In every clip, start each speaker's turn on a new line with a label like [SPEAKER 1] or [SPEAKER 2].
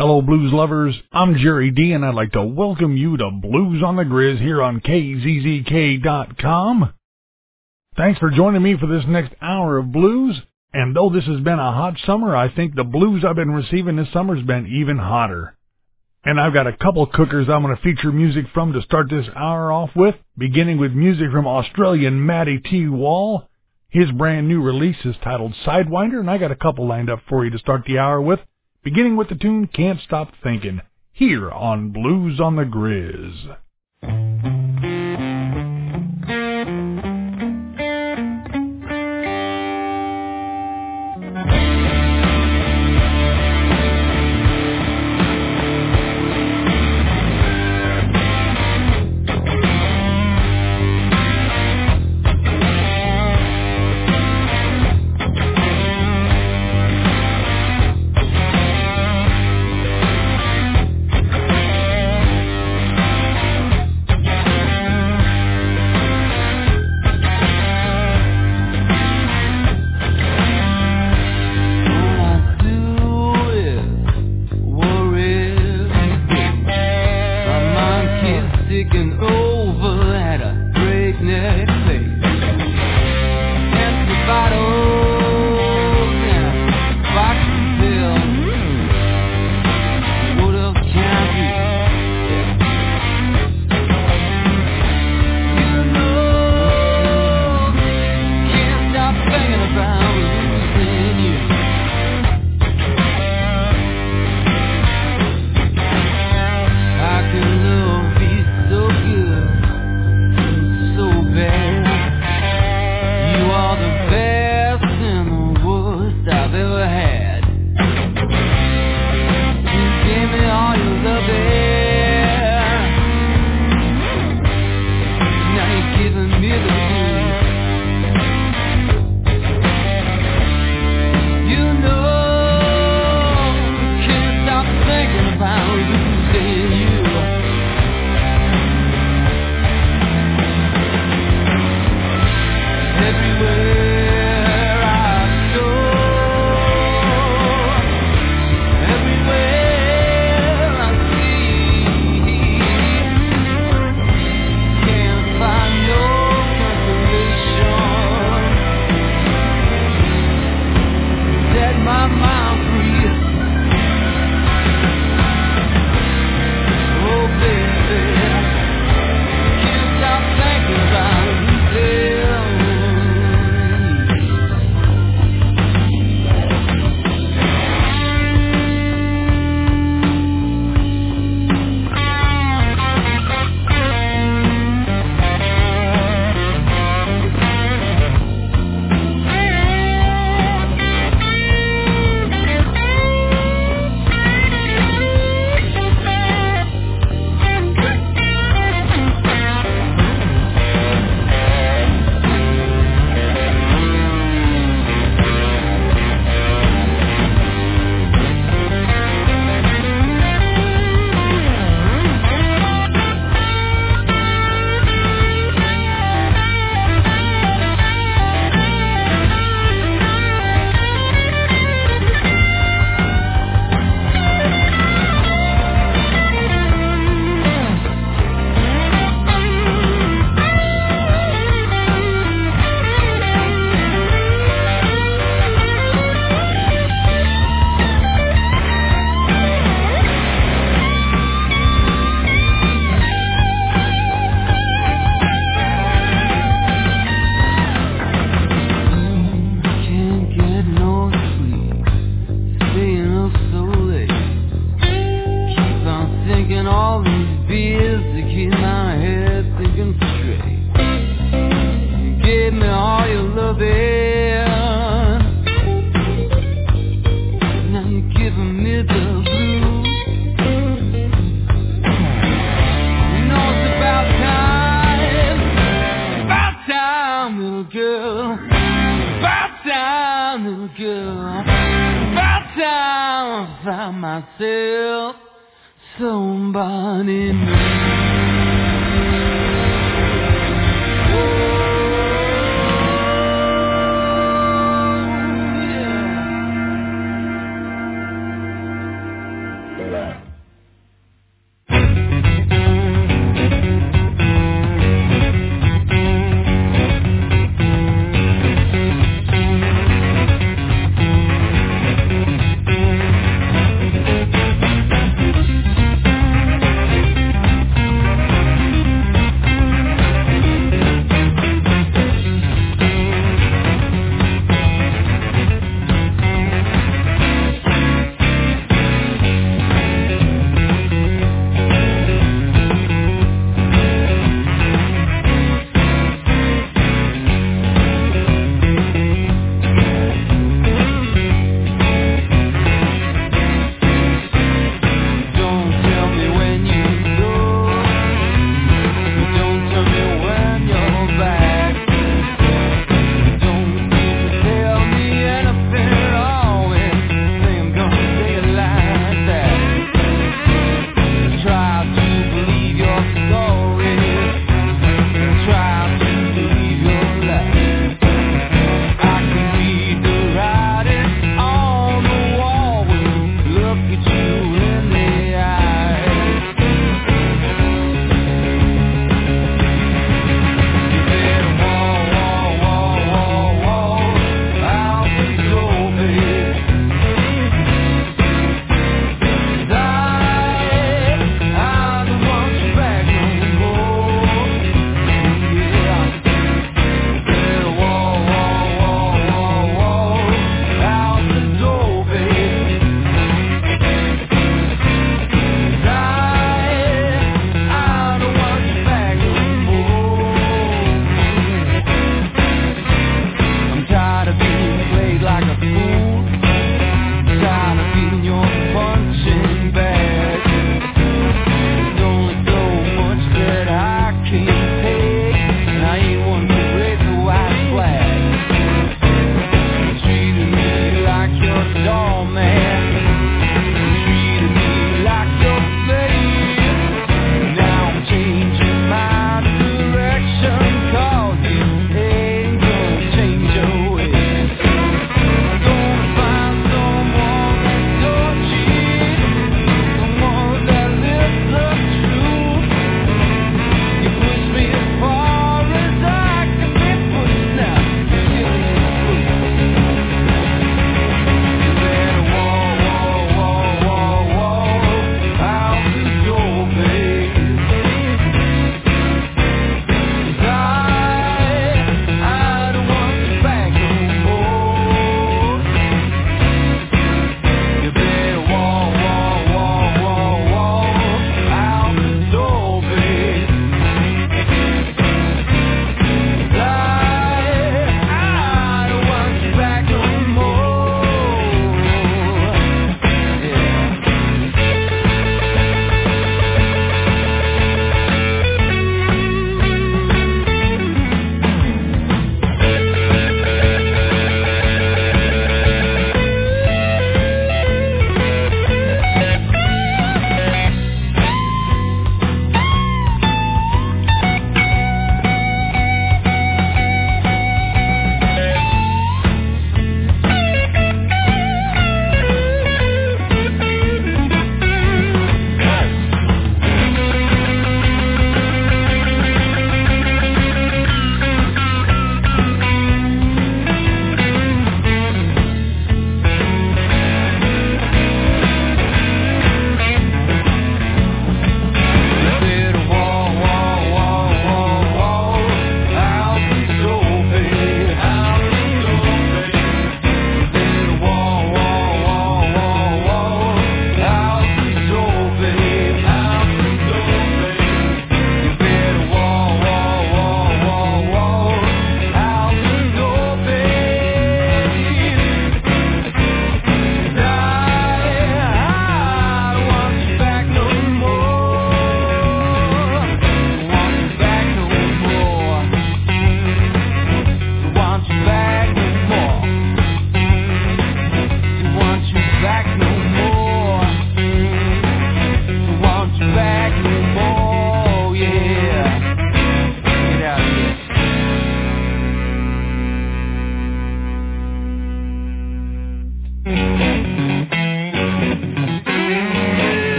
[SPEAKER 1] Hello, blues lovers. I'm Jerry D, and I'd like to welcome you to Blues on the Grizz here on KZZK.com. Thanks for joining me for this next hour of blues. And though this has been a hot summer, I think the blues I've been receiving this summer's been even hotter. And I've got a couple cookers I'm going to feature music from to start this hour off with, beginning with music from Australian Matty T. Wall. His brand new release is titled Sidewinder, and I got a couple lined up for you to start the hour with beginning with the tune Can't Stop Thinking, here on Blues on the Grizz.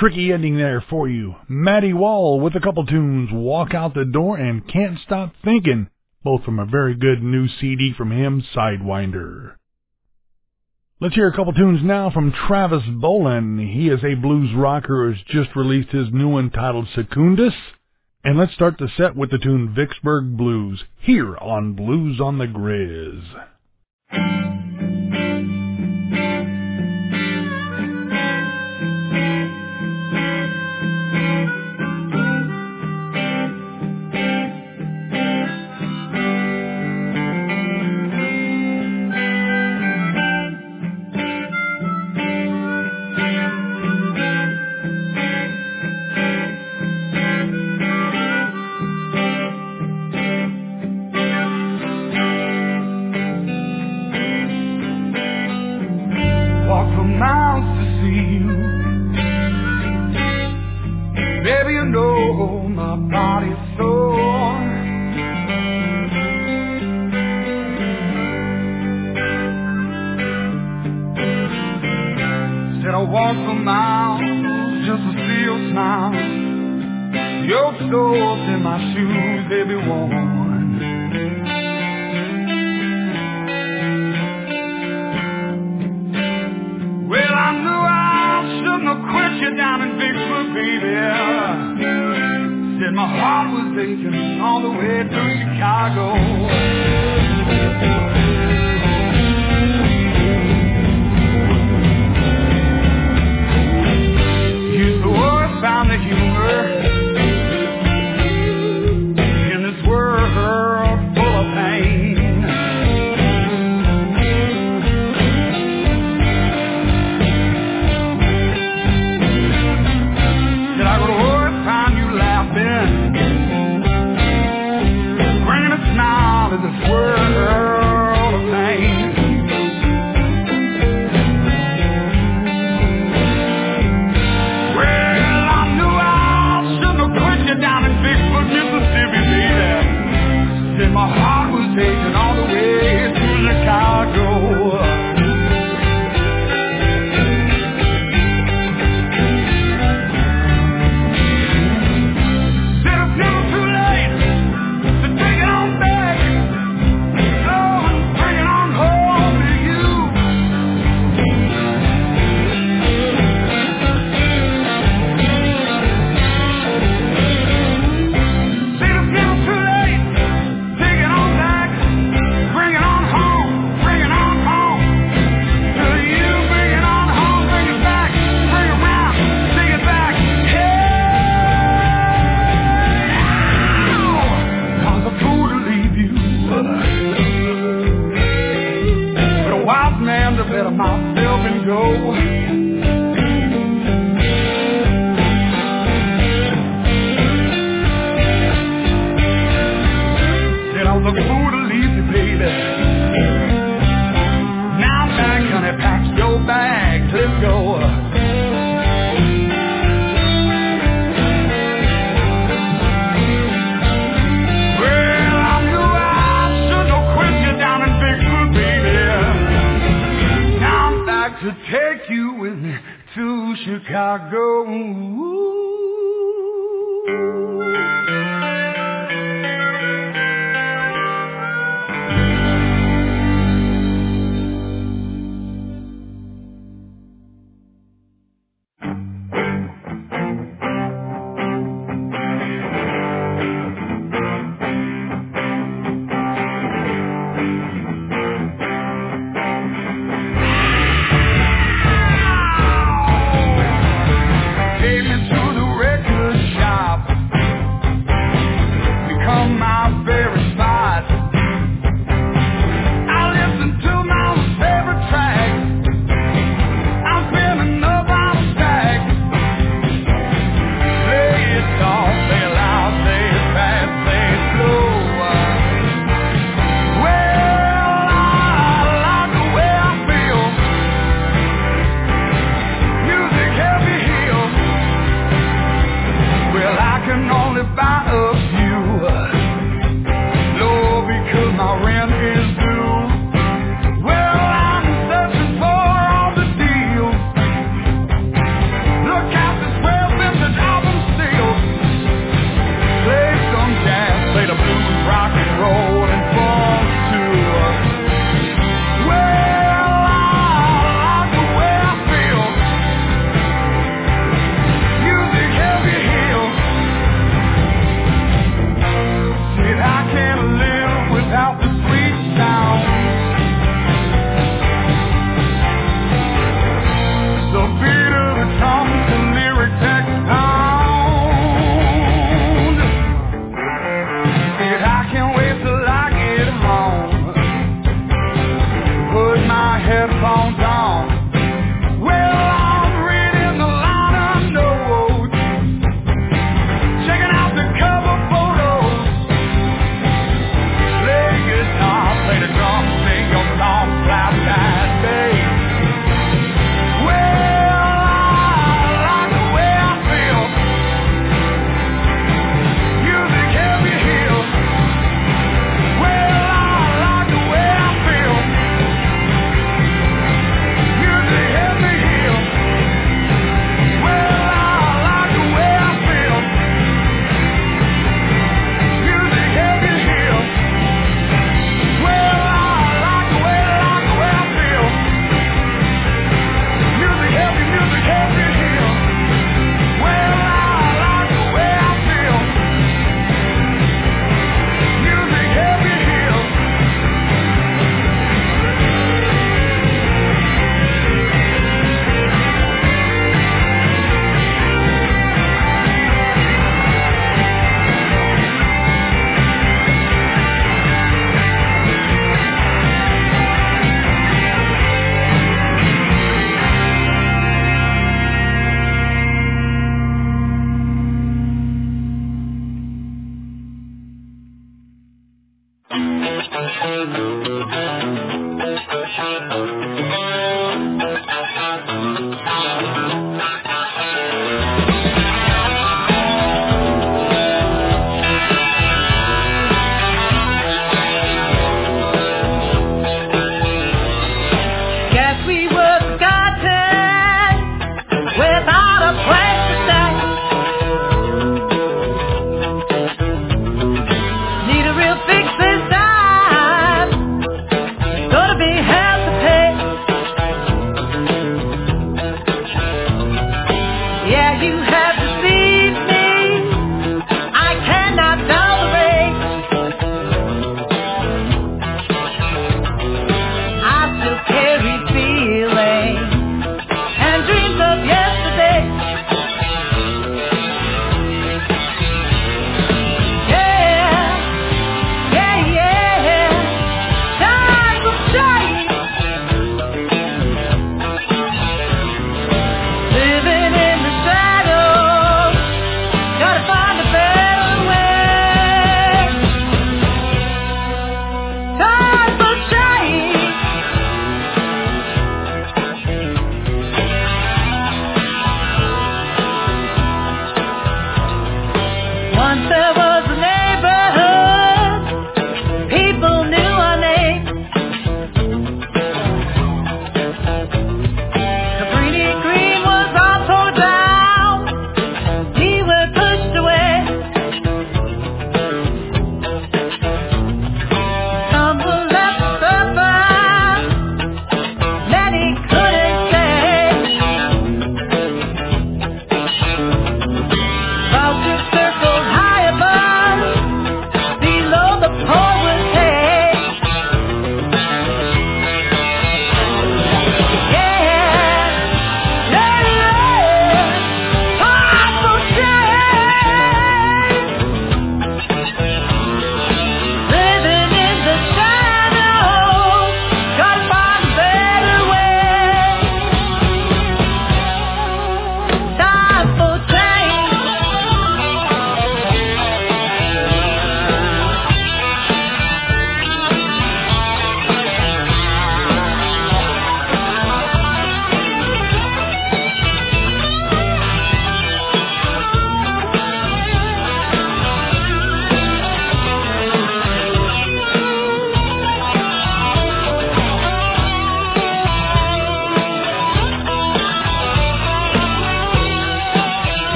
[SPEAKER 2] Tricky ending there for you. Matty Wall with a couple tunes, Walk Out the Door and Can't Stop Thinking, both from a very good new CD from him, Sidewinder. Let's hear a couple tunes now from Travis Bowlin. He is a blues rocker who has just released his new one titled Secundus. And let's start the set with the tune Vicksburg Blues, here on Blues on the Grizz.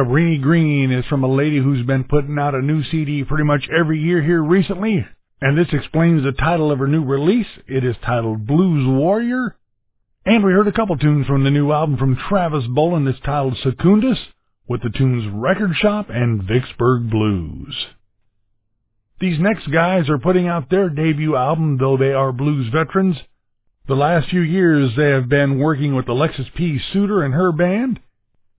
[SPEAKER 3] Cabrini Green is from a lady who's been putting out a new CD pretty much every year here recently, and this explains the title of her new release. It is titled Blues Warrior. And we heard a couple tunes from the new album from Travis Bowlin It's titled Secundus, with the tunes Record Shop and Vicksburg Blues. These next guys are putting out their debut album, though they are blues veterans. The last few years they have been working with Alexis P. Suter and her band,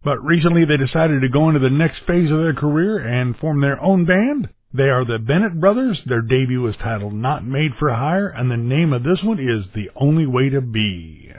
[SPEAKER 1] But recently they decided to go into the next phase of their career and form their own band. They are the Bennett Brothers. Their debut was titled Not Made for Hire, and the name of this one is The Only Way to Be.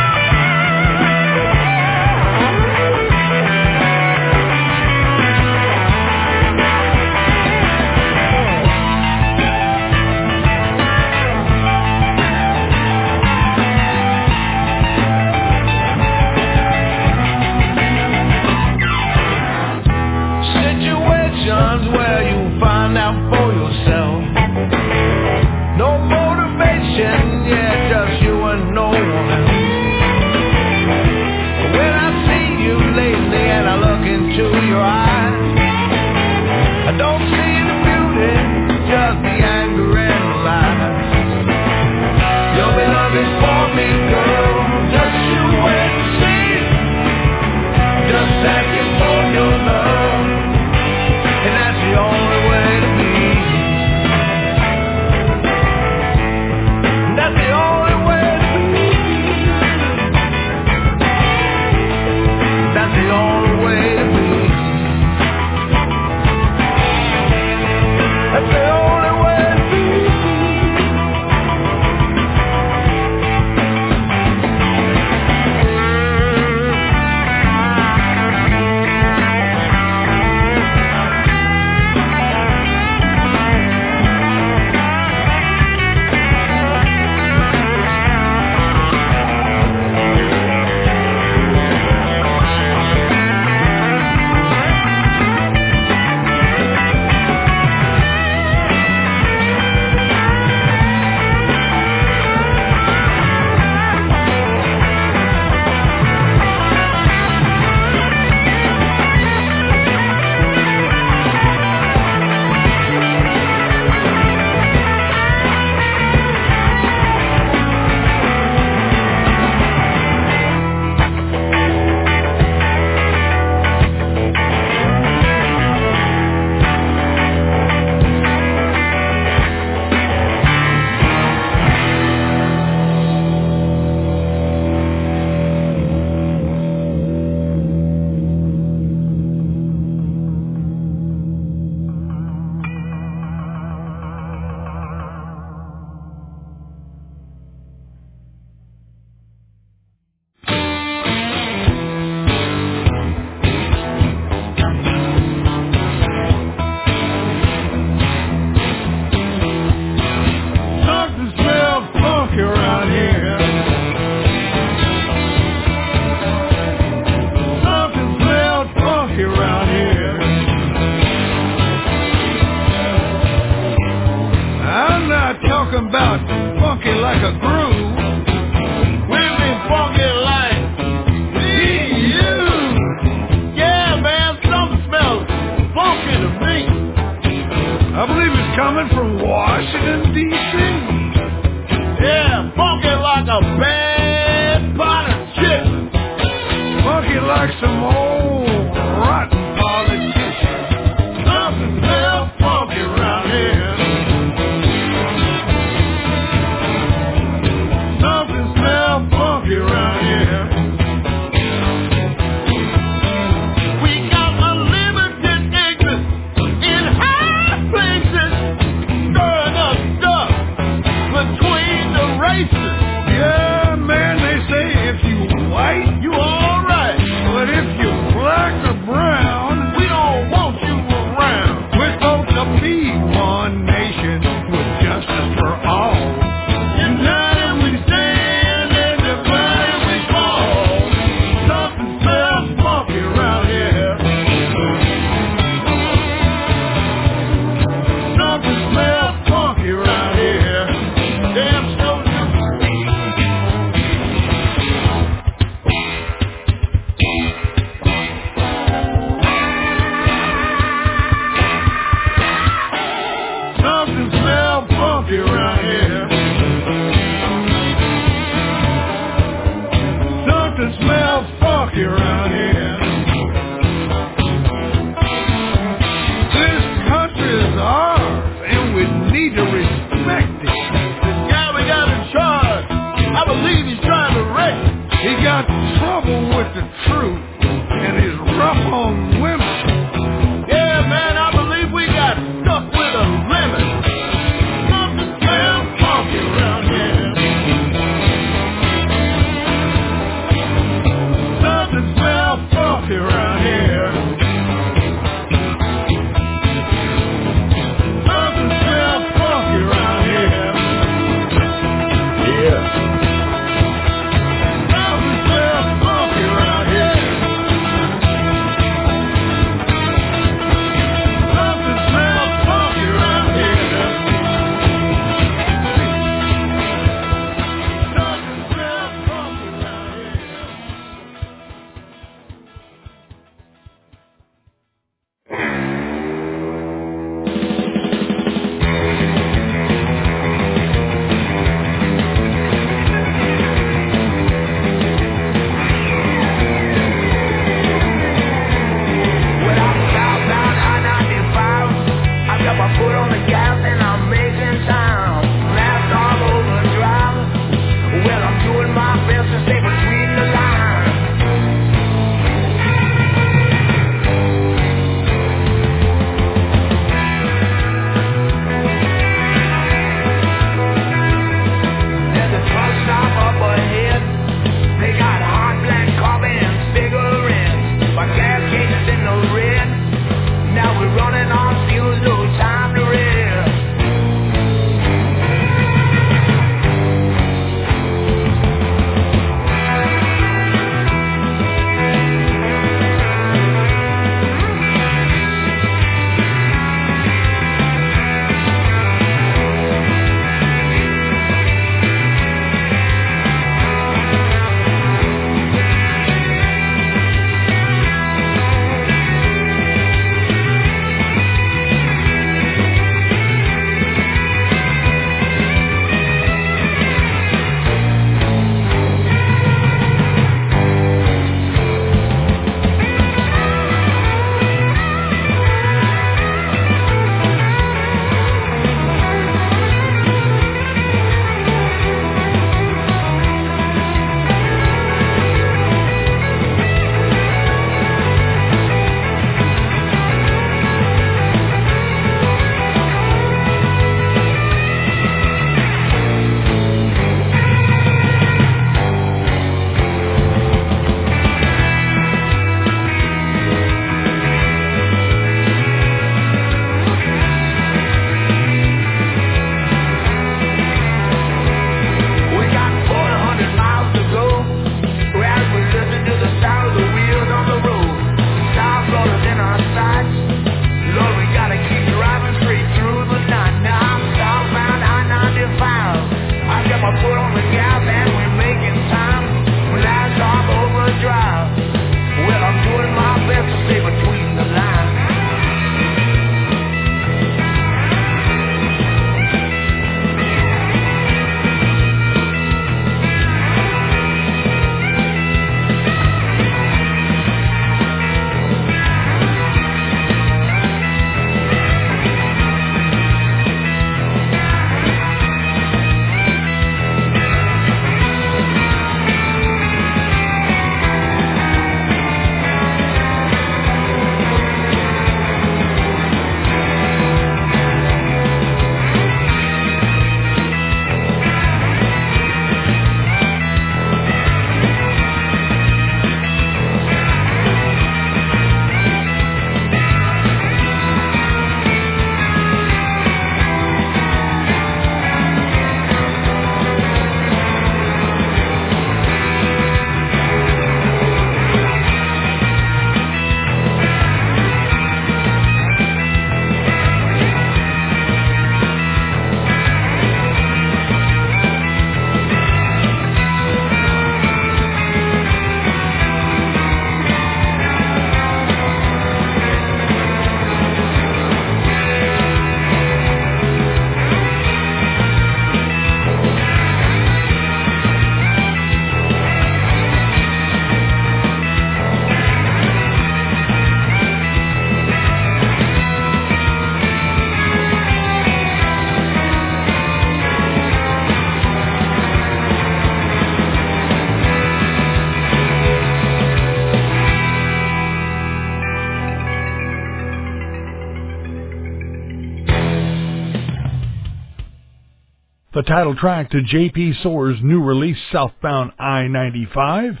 [SPEAKER 3] Title track to J.P. Soar's new release, Southbound I-95.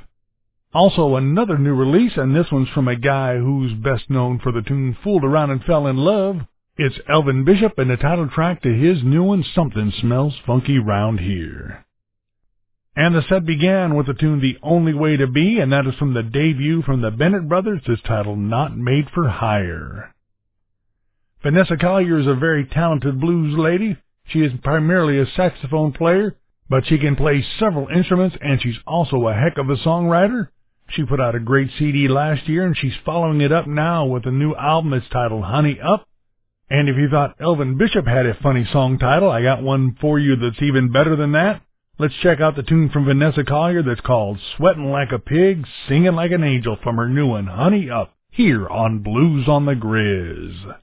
[SPEAKER 3] Also another new release, and this one's from a guy who's best known for the tune Fooled Around and Fell in Love. It's Elvin Bishop and the title track to his new one, Something Smells Funky Round Here. And the set began with the tune The Only Way to Be, and that is from the debut from the Bennett Brothers. this title Not Made for Hire. Vanessa Collier is a very talented blues lady. She is primarily a saxophone player, but she can play several instruments and she's also a heck of a songwriter. She put out a great CD last year and she's following it up now with a new album that's titled Honey Up. And if you thought Elvin Bishop had a funny song title, I got one for you that's even better than that. Let's check out the tune from Vanessa Collier that's called Sweatin' Like a Pig, Singin' Like an Angel from her new one, Honey Up, here on Blues on the Grizz.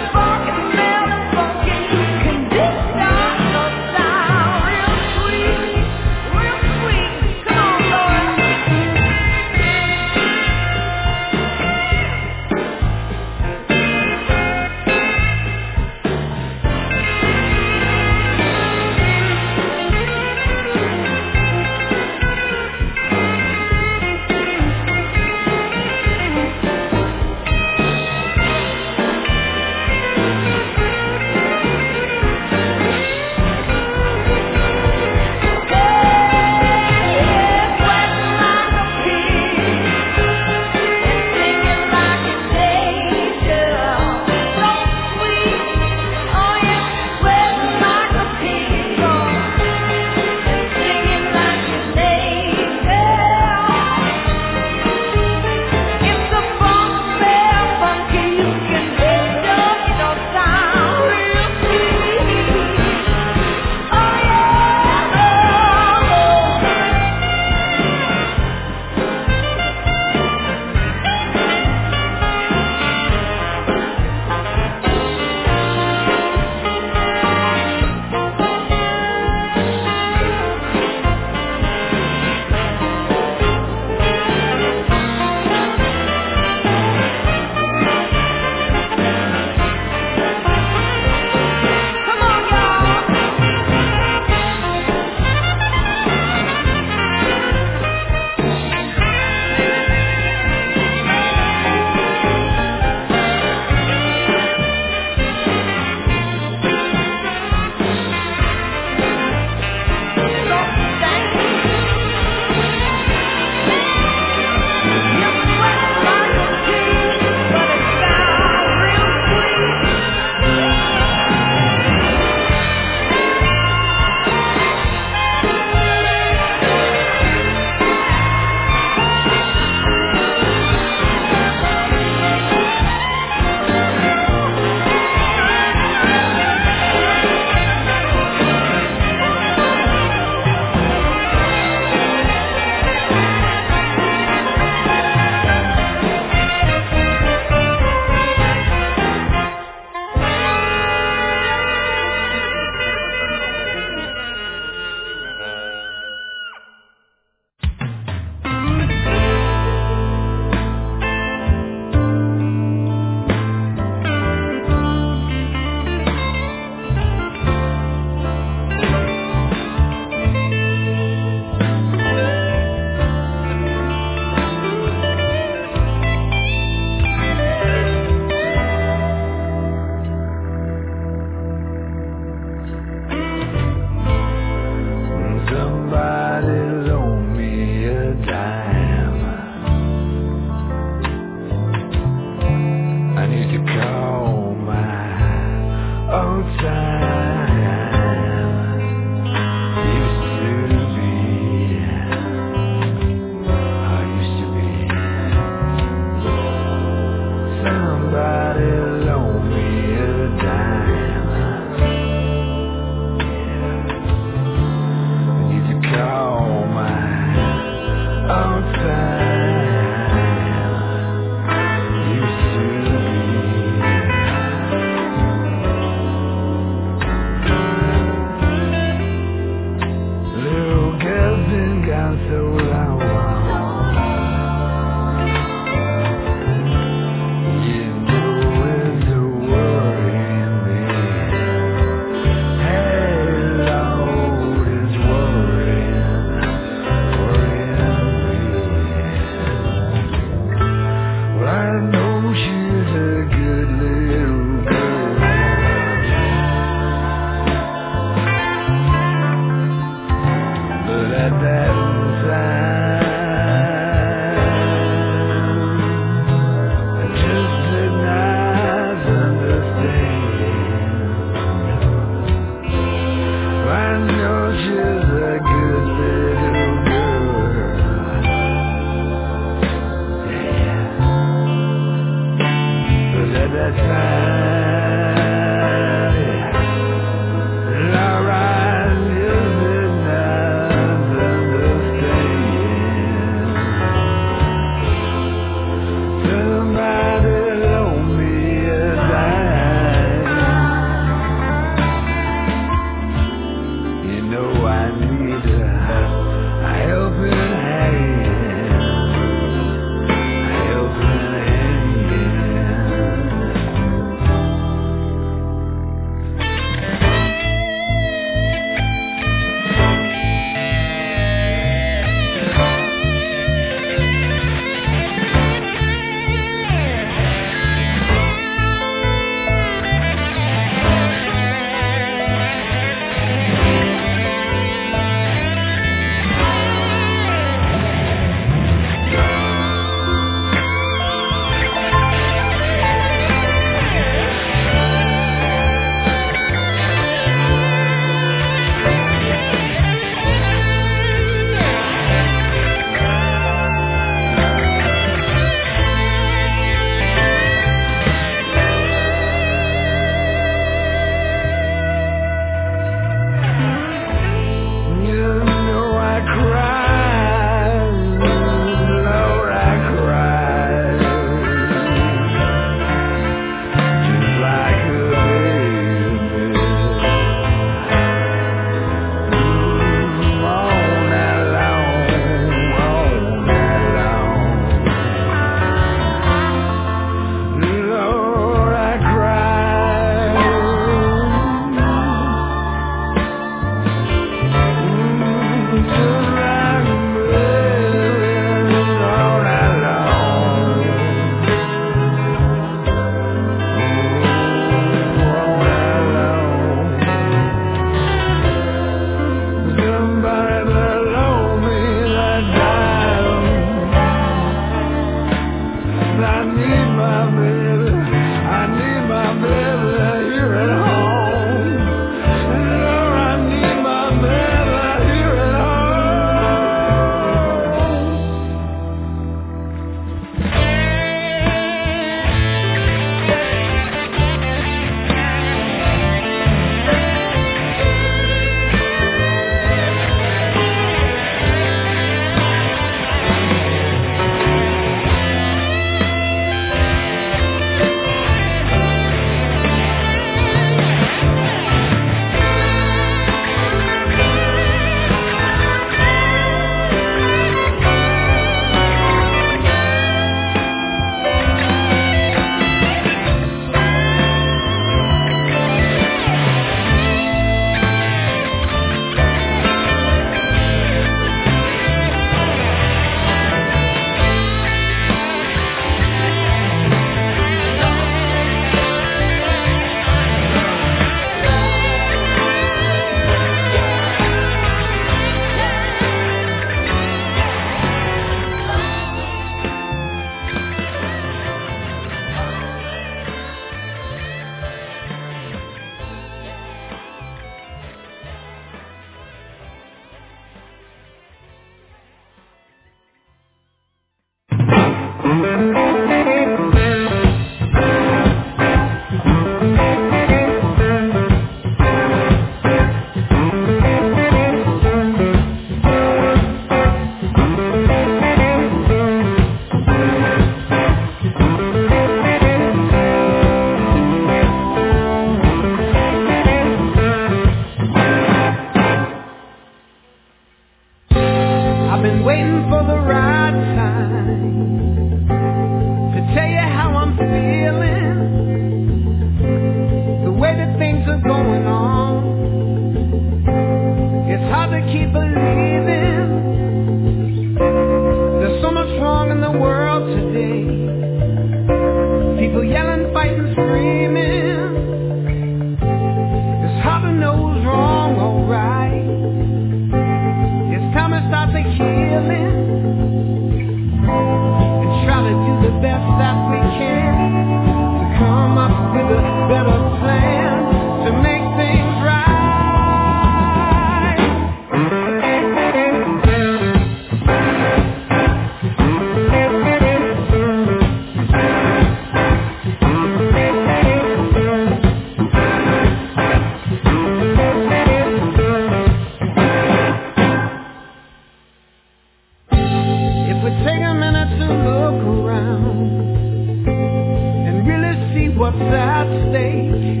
[SPEAKER 4] At stake.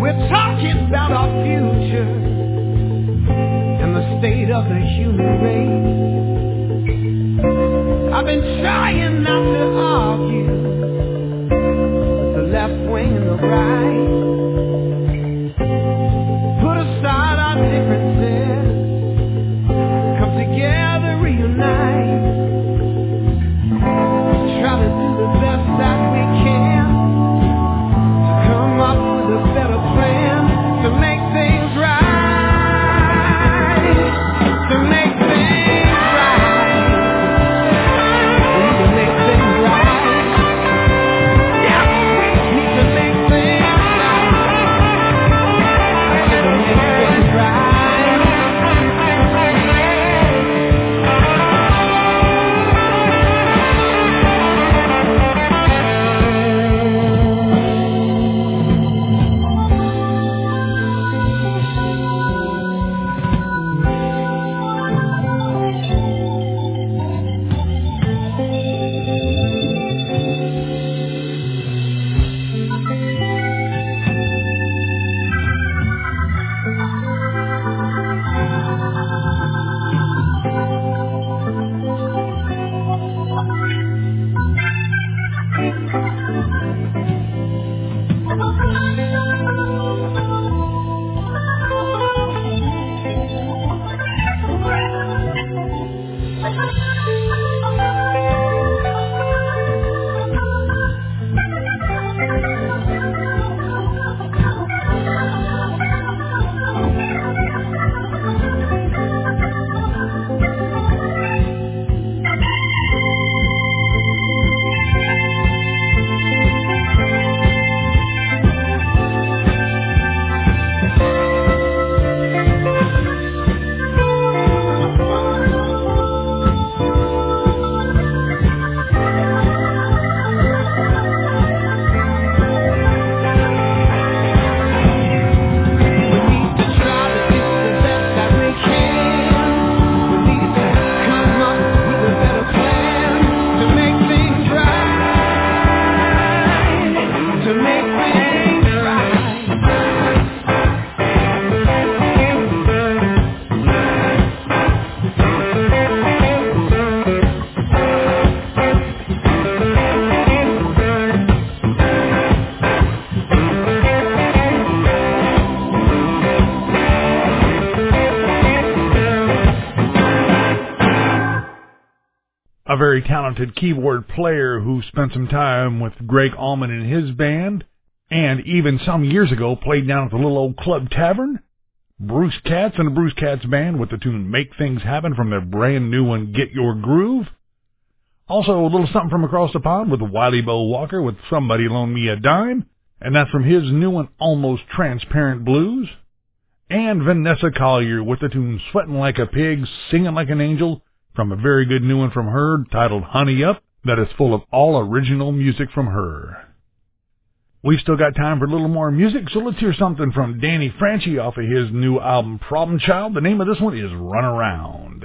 [SPEAKER 4] We're talking about our future and the state of the human race. I've been trying not to argue
[SPEAKER 3] very talented keyboard player who spent some time with Gregg Allman and his band, and even some years ago played down at the little old club tavern. Bruce Katz and the Bruce Katz band with the tune Make Things Happen from their brand new one Get Your Groove. Also a little something from across the pond with Wily Bo Walker with Somebody Loan Me a Dime, and that's from his new one Almost Transparent Blues. And Vanessa Collier with the tune Sweating Like a Pig, Singing Like an Angel from a very good new one from her titled Honey Up that is full of all original music from her. We've still got time for a little more music, so let's hear something from Danny Franchi off of his new album Problem Child. The name of this one is Run Around.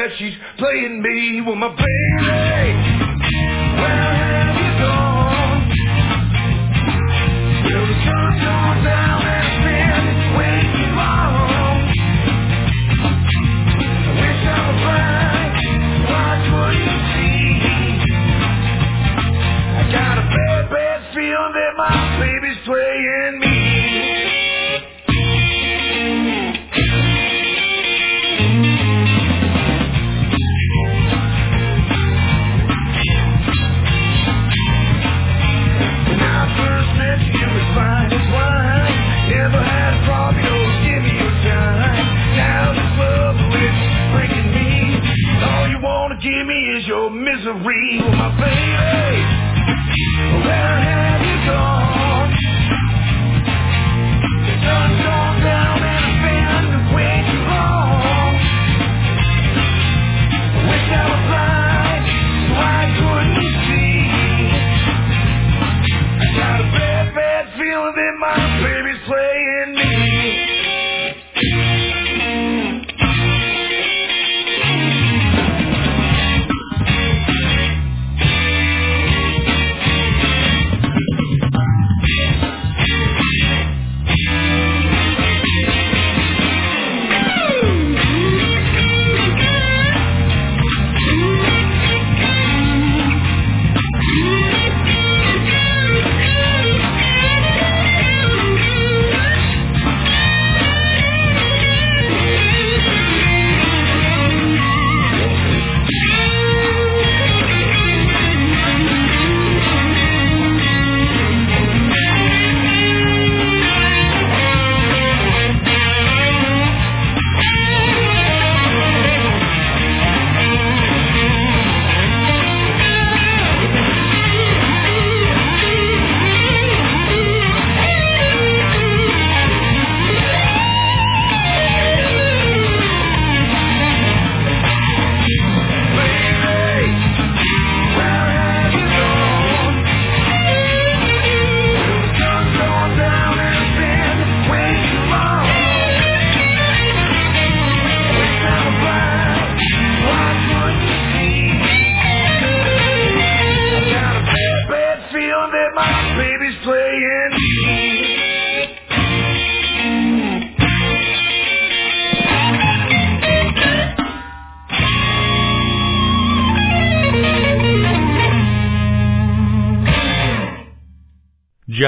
[SPEAKER 1] that she's playing me with my baby. Where have you gone? Will the sun goes down. you, you.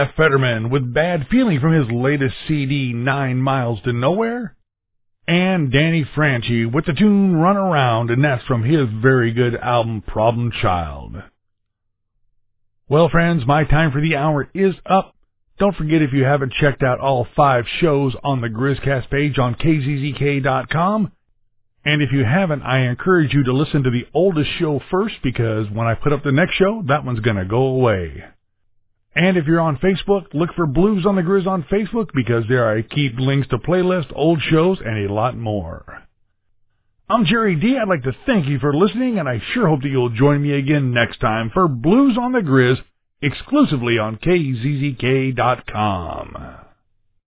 [SPEAKER 3] Jeff Fetterman with Bad Feeling from his latest CD, Nine Miles to Nowhere. And Danny Franchi with the tune Run Around, and that's from his very good album, Problem Child. Well, friends, my time for the hour is up. Don't forget if you haven't checked out all five shows on the Grizzcast page on kzzk.com. And if you haven't, I encourage you to listen to the oldest show first because when I put up the next show, that one's going to go away. And if you're on Facebook, look for Blues on the Grizz on Facebook because there are keep links to playlists, old shows, and a lot more. I'm Jerry D. I'd like to thank you for listening, and I sure hope that you'll join me again next time for Blues on the Grizz exclusively on KZZK.com.